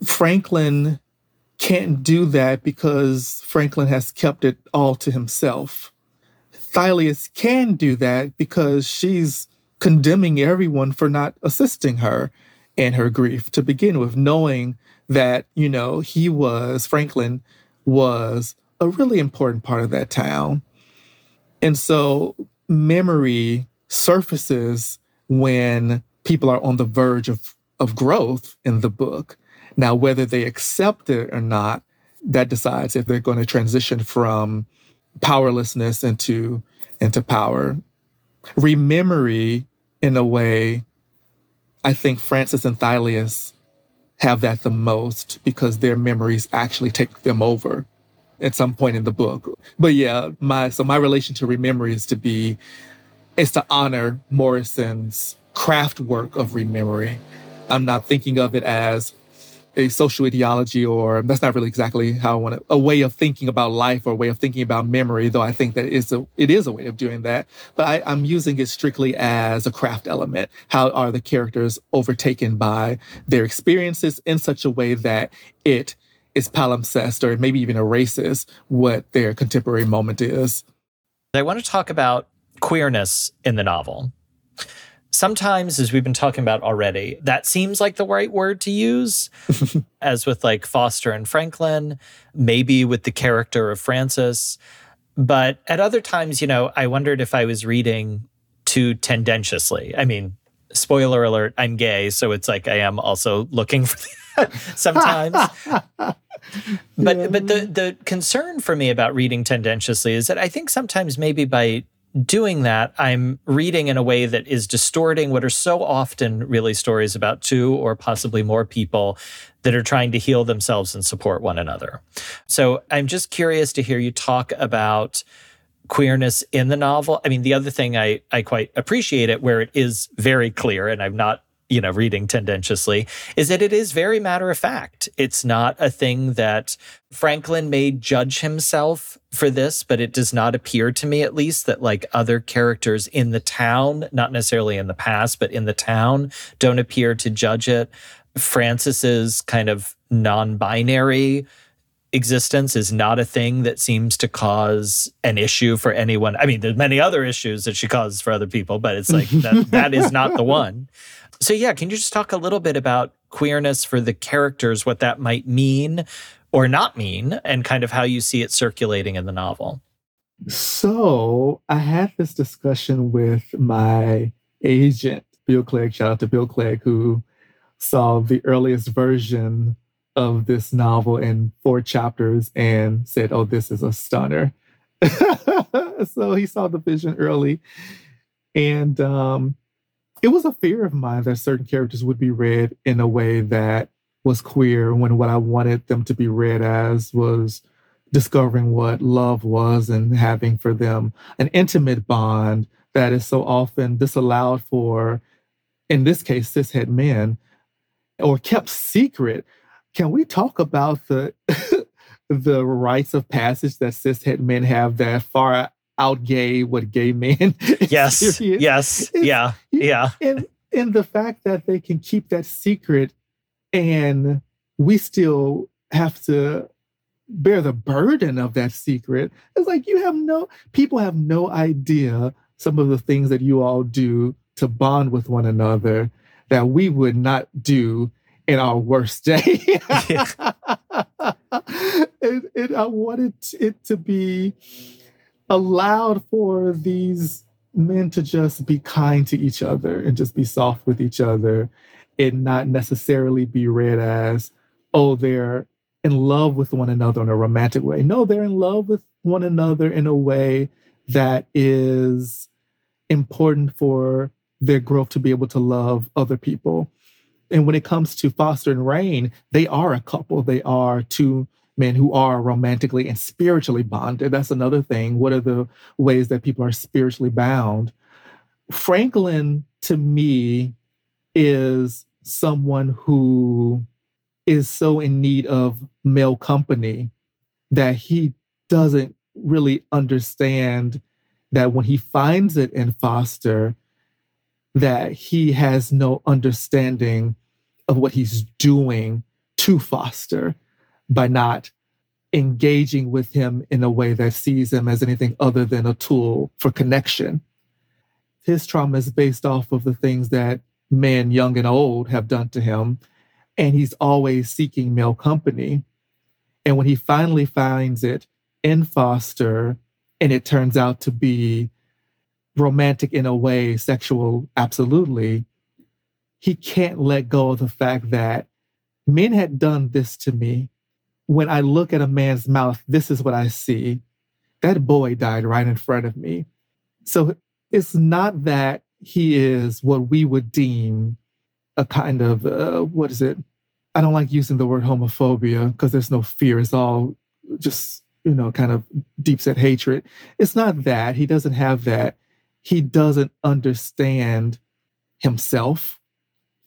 Franklin can't do that because Franklin has kept it all to himself. Thylias can do that because she's condemning everyone for not assisting her in her grief to begin with, knowing that, you know, he was, Franklin was a really important part of that town. And so memory surfaces when people are on the verge of, of growth in the book. Now, whether they accept it or not, that decides if they're going to transition from powerlessness into, into power. Rememory, in a way, I think Francis and Thylias have that the most because their memories actually take them over at some point in the book. But yeah, my so my relation to rememory is to be is to honor Morrison's craft work of rememory. I'm not thinking of it as a social ideology or that's not really exactly how I want to a way of thinking about life or a way of thinking about memory, though I think that is a it is a way of doing that. But I, I'm using it strictly as a craft element. How are the characters overtaken by their experiences in such a way that it is palimpsest or maybe even erases what their contemporary moment is. I want to talk about queerness in the novel. Sometimes, as we've been talking about already, that seems like the right word to use, *laughs* as with like Foster and Franklin, maybe with the character of Francis. But at other times, you know, I wondered if I was reading too tendentiously. I mean, spoiler alert, I'm gay. So it's like I am also looking for that *laughs* sometimes. *laughs* but yeah. but the the concern for me about reading tendentiously is that I think sometimes maybe by doing that, I'm reading in a way that is distorting what are so often really stories about two or possibly more people that are trying to heal themselves and support one another. So I'm just curious to hear you talk about queerness in the novel. I mean, the other thing I, I quite appreciate it where it is very clear, and I'm not you know, reading tendentiously, is that it is very matter of fact. It's not a thing that Franklin may judge himself for this, but it does not appear to me, at least, that like other characters in the town, not necessarily in the past, but in the town, don't appear to judge it. Francis's kind of non binary existence is not a thing that seems to cause an issue for anyone. I mean, there's many other issues that she causes for other people, but it's like that, *laughs* that is not the one. So, yeah, can you just talk a little bit about queerness for the characters, what that might mean or not mean, and kind of how you see it circulating in the novel? So, I had this discussion with my agent, Bill Clegg. Shout out to Bill Clegg, who saw the earliest version of this novel in four chapters and said, Oh, this is a stunner. *laughs* so he saw the vision early. And um, it was a fear of mine that certain characters would be read in a way that was queer when what I wanted them to be read as was discovering what love was and having for them an intimate bond that is so often disallowed for, in this case, cishet men or kept secret. Can we talk about the *laughs* the rites of passage that cishet men have that far out gay what gay men *laughs* yes yes yeah yeah. and and the fact that they can keep that secret and we still have to bear the burden of that secret it's like you have no people have no idea some of the things that you all do to bond with one another that we would not do in our worst day *laughs* *laughs* and, and i wanted it to be allowed for these men to just be kind to each other and just be soft with each other and not necessarily be read as, oh, they're in love with one another in a romantic way. No, they're in love with one another in a way that is important for their growth to be able to love other people. And when it comes to Foster and Rain, they are a couple. They are two men who are romantically and spiritually bonded. That's another thing. What are the ways that people are spiritually bound? Franklin, to me, is someone who is so in need of male company that he doesn't really understand that when he finds it in Foster, that he has no understanding of what he's doing to Foster by not engaging with him in a way that sees him as anything other than a tool for connection. His trauma is based off of the things that men, young and old, have done to him. And he's always seeking male company. And when he finally finds it in Foster, and it turns out to be romantic in a way, sexual, absolutely, he can't let go of the fact that men had done this to me. When I look at a man's mouth, this is what I see. That boy died right in front of me. So it's not that he is what we would deem a kind of, uh, what is it? I don't like using the word homophobia because there's no fear. It's all just, you know, kind of deep set hatred. It's not that. He doesn't have that. He doesn't understand himself.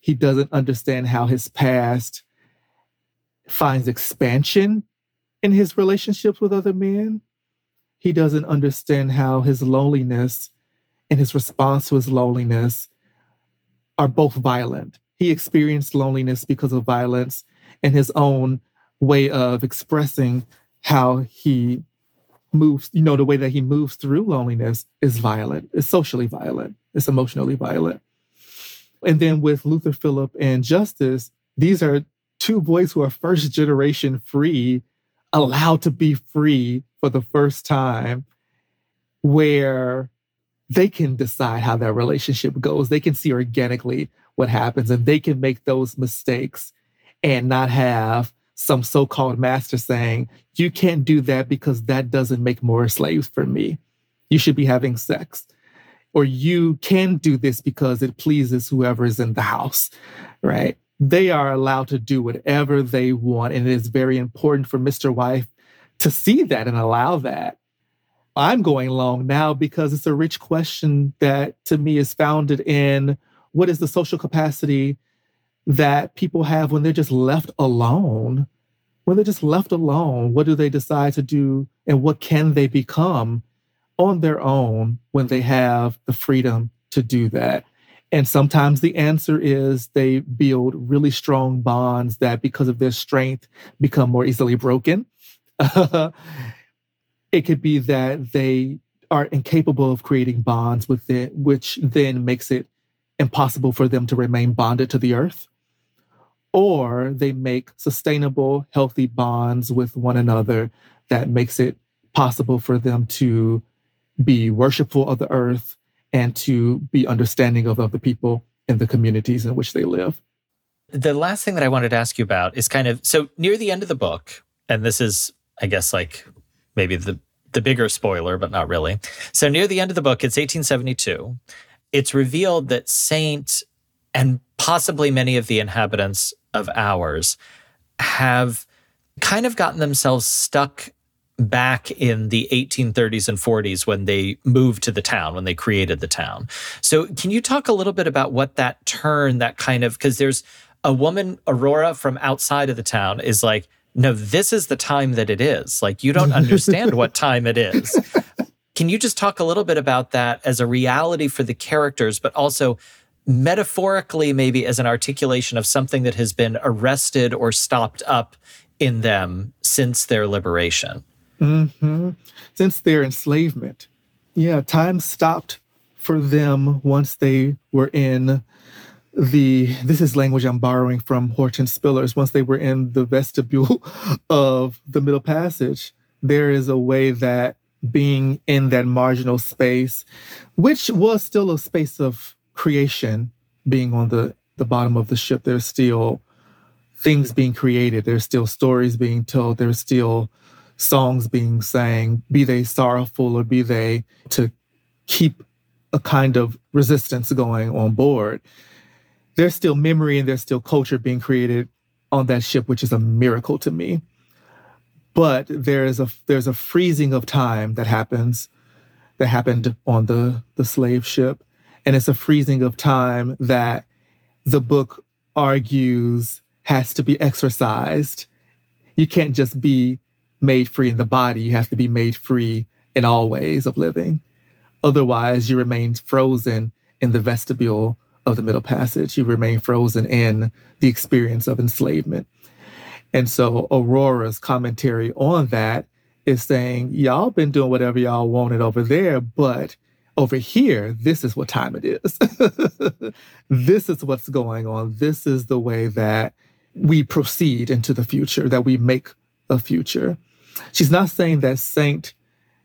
He doesn't understand how his past finds expansion in his relationships with other men. He doesn't understand how his loneliness and his response to his loneliness are both violent. He experienced loneliness because of violence and his own way of expressing how he moves, you know, the way that he moves through loneliness is violent, it's socially violent, it's emotionally violent. And then with Luther Phillip and Justice, these are two boys who are first generation free, allowed to be free for the first time, where they can decide how that relationship goes. They can see organically what happens and they can make those mistakes and not have some so called master saying, You can't do that because that doesn't make more slaves for me. You should be having sex. Or you can do this because it pleases whoever is in the house, right? They are allowed to do whatever they want. And it is very important for Mr. Wife to see that and allow that. I'm going long now because it's a rich question that to me is founded in what is the social capacity that people have when they're just left alone? When they're just left alone, what do they decide to do and what can they become on their own when they have the freedom to do that? And sometimes the answer is they build really strong bonds that, because of their strength, become more easily broken. *laughs* it could be that they are incapable of creating bonds with it, which then makes it impossible for them to remain bonded to the earth. Or they make sustainable, healthy bonds with one another that makes it possible for them to be worshipful of the earth and to be understanding of other people in the communities in which they live. The last thing that I wanted to ask you about is kind of so near the end of the book, and this is, I guess, like maybe the the bigger spoiler, but not really. So near the end of the book, it's 1872. It's revealed that Saint and possibly many of the inhabitants of ours have kind of gotten themselves stuck back in the 1830s and 40s when they moved to the town, when they created the town. So, can you talk a little bit about what that turn, that kind of, because there's a woman, Aurora, from outside of the town is like, no, this is the time that it is. Like, you don't understand what *laughs* time it is. Can you just talk a little bit about that as a reality for the characters, but also metaphorically, maybe as an articulation of something that has been arrested or stopped up in them since their liberation? Mm-hmm. Since their enslavement. Yeah, time stopped for them once they were in the this is language I'm borrowing from Hortense Spillers. Once they were in the vestibule *laughs* of the Middle Passage, there is a way that being in that marginal space, which was still a space of creation, being on the, the bottom of the ship, there's still things being created, there's still stories being told, there's still songs being sang, be they sorrowful or be they to keep a kind of resistance going on board there's still memory and there's still culture being created on that ship, which is a miracle to me. but there is a there's a freezing of time that happens that happened on the the slave ship and it's a freezing of time that the book argues has to be exercised you can't just be made free in the body you have to be made free in all ways of living otherwise you remain frozen in the vestibule of the middle passage you remain frozen in the experience of enslavement and so Aurora's commentary on that is saying, y'all been doing whatever y'all wanted over there, but over here, this is what time it is. *laughs* this is what's going on. This is the way that we proceed into the future, that we make a future. She's not saying that Saint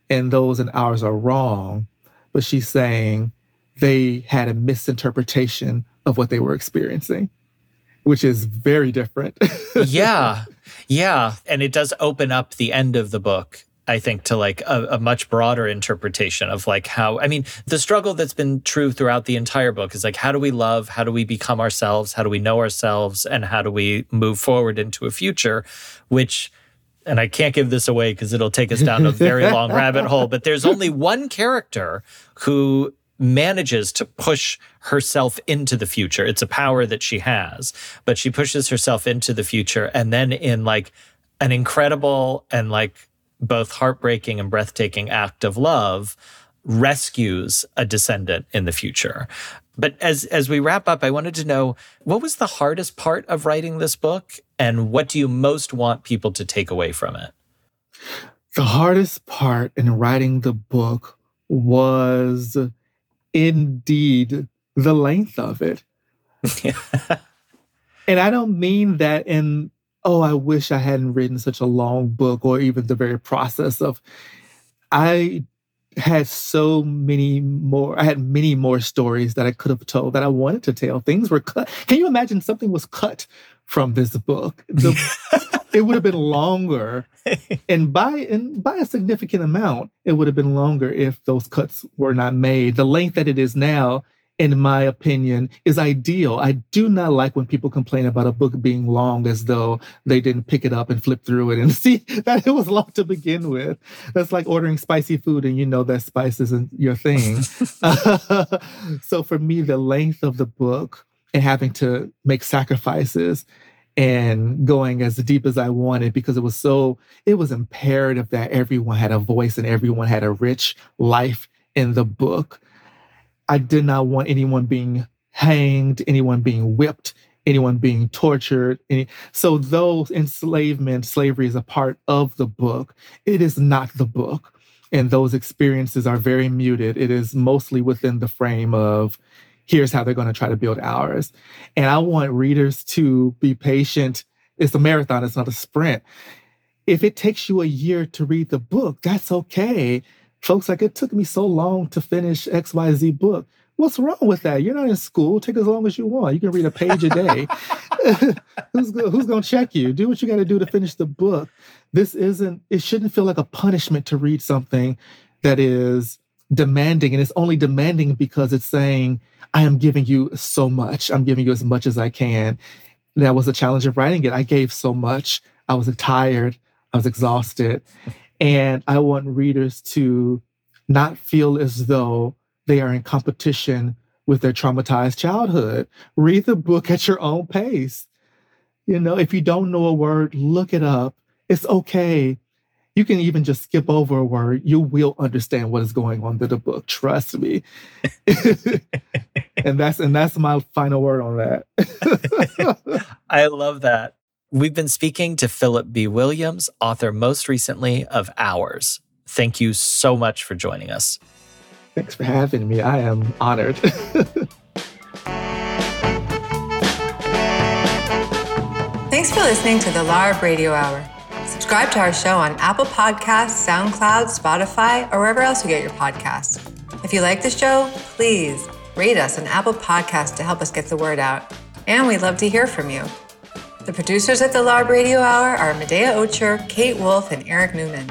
and those and ours are wrong, but she's saying they had a misinterpretation of what they were experiencing which is very different. *laughs* yeah. Yeah. And it does open up the end of the book I think, to like a, a, much broader interpretation of like how, I mean, the struggle that's been true throughout the entire book is like, how do we love? How do we become ourselves? How do we know ourselves? And how do we move forward into a future, which, and I can't give this away because it'll take us down a very long *laughs* rabbit hole, but there's only one character who manages to push herself into the future. It's a power that she has, but she pushes herself into the future. And then in like an incredible and like both heartbreaking and breathtaking act of love, rescues a descendant in the future. But as as we wrap up, I wanted to know what was the hardest part of writing this book and what do you most want people to take away from it? The hardest part in writing the book was indeed the length of it. *laughs* and I don't mean that in, oh, I wish I hadn't written such a long book or even the very process of, I had so many more, I had many more stories that I could have told that I wanted to tell. Things were cut. Can you imagine something was cut from this book? The, *laughs* it would have been longer. and by and by a significant amount, it would have been longer if those cuts were not made. The length that it is now, in my opinion, is ideal. I do not like when people complain about a book being long as though they didn't pick it up and flip through it and *laughs* see that it was long to begin with. That's like ordering spicy food and you know that spice isn't your thing. *laughs* *laughs* so for me, the length of the book and having to make sacrifices and going as deep as I wanted because it was so, it was imperative that everyone had a voice and everyone had a rich life in the book. I did not want anyone being hanged, anyone being whipped, anyone being tortured. Any, so, though enslavement, slavery is a part of the book, it is not the book. And those experiences are very muted. It is mostly within the frame of here's how they're going to try to build ours. And I want readers to be patient. It's a marathon, it's not a sprint. If it takes you a year to read the book, that's okay. Folks, like it took me so long to finish XYZ book. What's wrong with that? You're not in school. Take as long as you want. You can read a page a day. *laughs* *laughs* who's who's going to check you? Do what you got to do to finish the book. This isn't. It shouldn't feel like a punishment to read something that is demanding, and it's only demanding because it's saying I am giving you so much. I'm giving you as much as I can. That was a challenge of writing it. I gave so much. I was tired. I was exhausted. And I want readers to not feel as though they are in competition with their traumatized childhood. Read the book at your own pace. You know, if you don't know a word, look it up. It's okay you can even just skip over a word. You will understand what is going on in the book. Trust me. *laughs* and that's and that's my final word on that. *laughs* I love that. We've been speaking to Phillip B. Williams, author most recently of Ours. Thank you so much for joining us. Thanks for having me. I am honored. *laughs* Thanks for listening to the LARB Radio Hour. Subscribe to our show on Apple Podcasts, SoundCloud, Spotify, or wherever else you get your podcasts. If you like the show, please rate us on Apple Podcasts to help us get the word out. And we'd love to hear from you. The producers at the LARB Radio Hour are Medaya Ocher, Kate Wolf, and Eric Newman.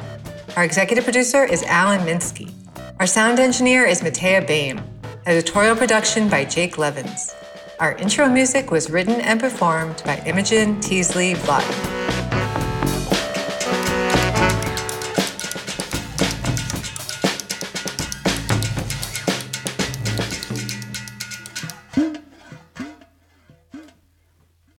Our executive producer is Alan Minsky. Our sound engineer is Matea Bain. Editorial production by Jake Levins. Our intro music was written and performed by Imogen Teasley Vlautin.